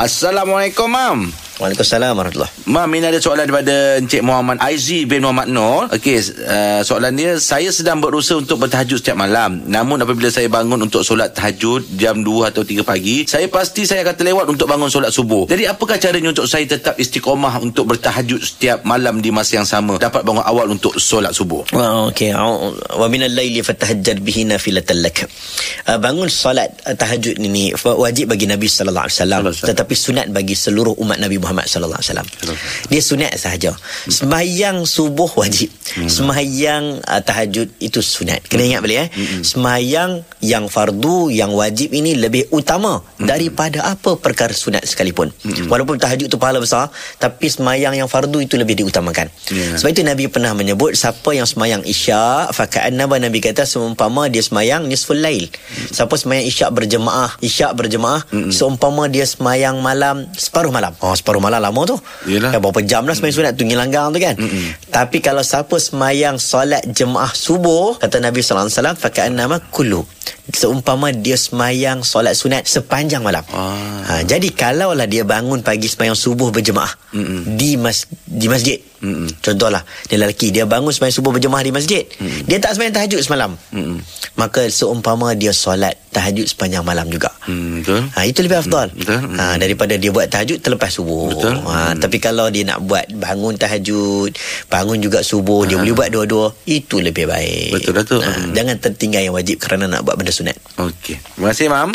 Assalamualaikum, Mam. Waalaikumsalam warahmatullahi Mam, ini ada soalan daripada Encik Muhammad Aizi bin Muhammad Nur. Okey, uh, soalan dia, saya sedang berusaha untuk bertahajud setiap malam. Namun apabila saya bangun untuk solat tahajud jam 2 atau 3 pagi, saya pasti saya akan terlewat untuk bangun solat subuh. Jadi apakah caranya untuk saya tetap istiqomah untuk bertahajud setiap malam di masa yang sama, dapat bangun awal untuk solat subuh? Oh, okey. Wa min al-laili fatahajjar bihi nafilatan lak. Uh, bangun solat uh, tahajud ini wajib bagi Nabi sallallahu alaihi wasallam tetapi sunat bagi seluruh umat Nabi Muhammad sallallahu alaihi wasallam. Dia sunat sahaja. Sembahyang subuh wajib. Sembahyang uh, tahajud itu sunat. Kena ingat balik eh. Sembahyang yang fardu yang wajib ini lebih utama daripada apa perkara sunat sekalipun. Walaupun tahajud itu pahala besar tapi sembahyang yang fardu itu lebih diutamakan. Ya. Sebab itu Nabi pernah menyebut siapa yang sembahyang isyak faka'annama Nabi kata seumpama dia sembahyang nisful lail. Siapa sembahyang isyak berjemaah, isyak berjemaah seumpama dia sembahyang malam separuh malam. Oh separuh malam lama tu. Yelah. Dah berapa jam dah sembahyang sunat tu ngilanggang tu kan. Tapi kalau siapa sembahyang solat jemaah subuh kata Nabi sallallahu alaihi wasallam faka'annama kullu seumpama dia semayang solat sunat sepanjang malam. Ah. Ha, jadi kalaulah dia bangun pagi semayang subuh berjemaah Mm-mm. di mas di masjid. Mm-mm. Contohlah, dia lelaki dia bangun semayang subuh berjemaah di masjid. Dia tak semayang tahajud semalam. Mm-mm. Maka seumpama dia solat tahajud sepanjang malam juga. Hmm, betul. Ha, itu lebih afdal. betul. Ha, daripada dia buat tahajud terlepas subuh. Betul. Ha, tapi kalau dia nak buat bangun tahajud, bangun juga subuh, dia boleh buat dua-dua, itu lebih baik. Betul, Datuk. Ha, Hmm. jangan tertinggal yang wajib kerana nak buat benda sunat. Okey. Terima kasih, Mam.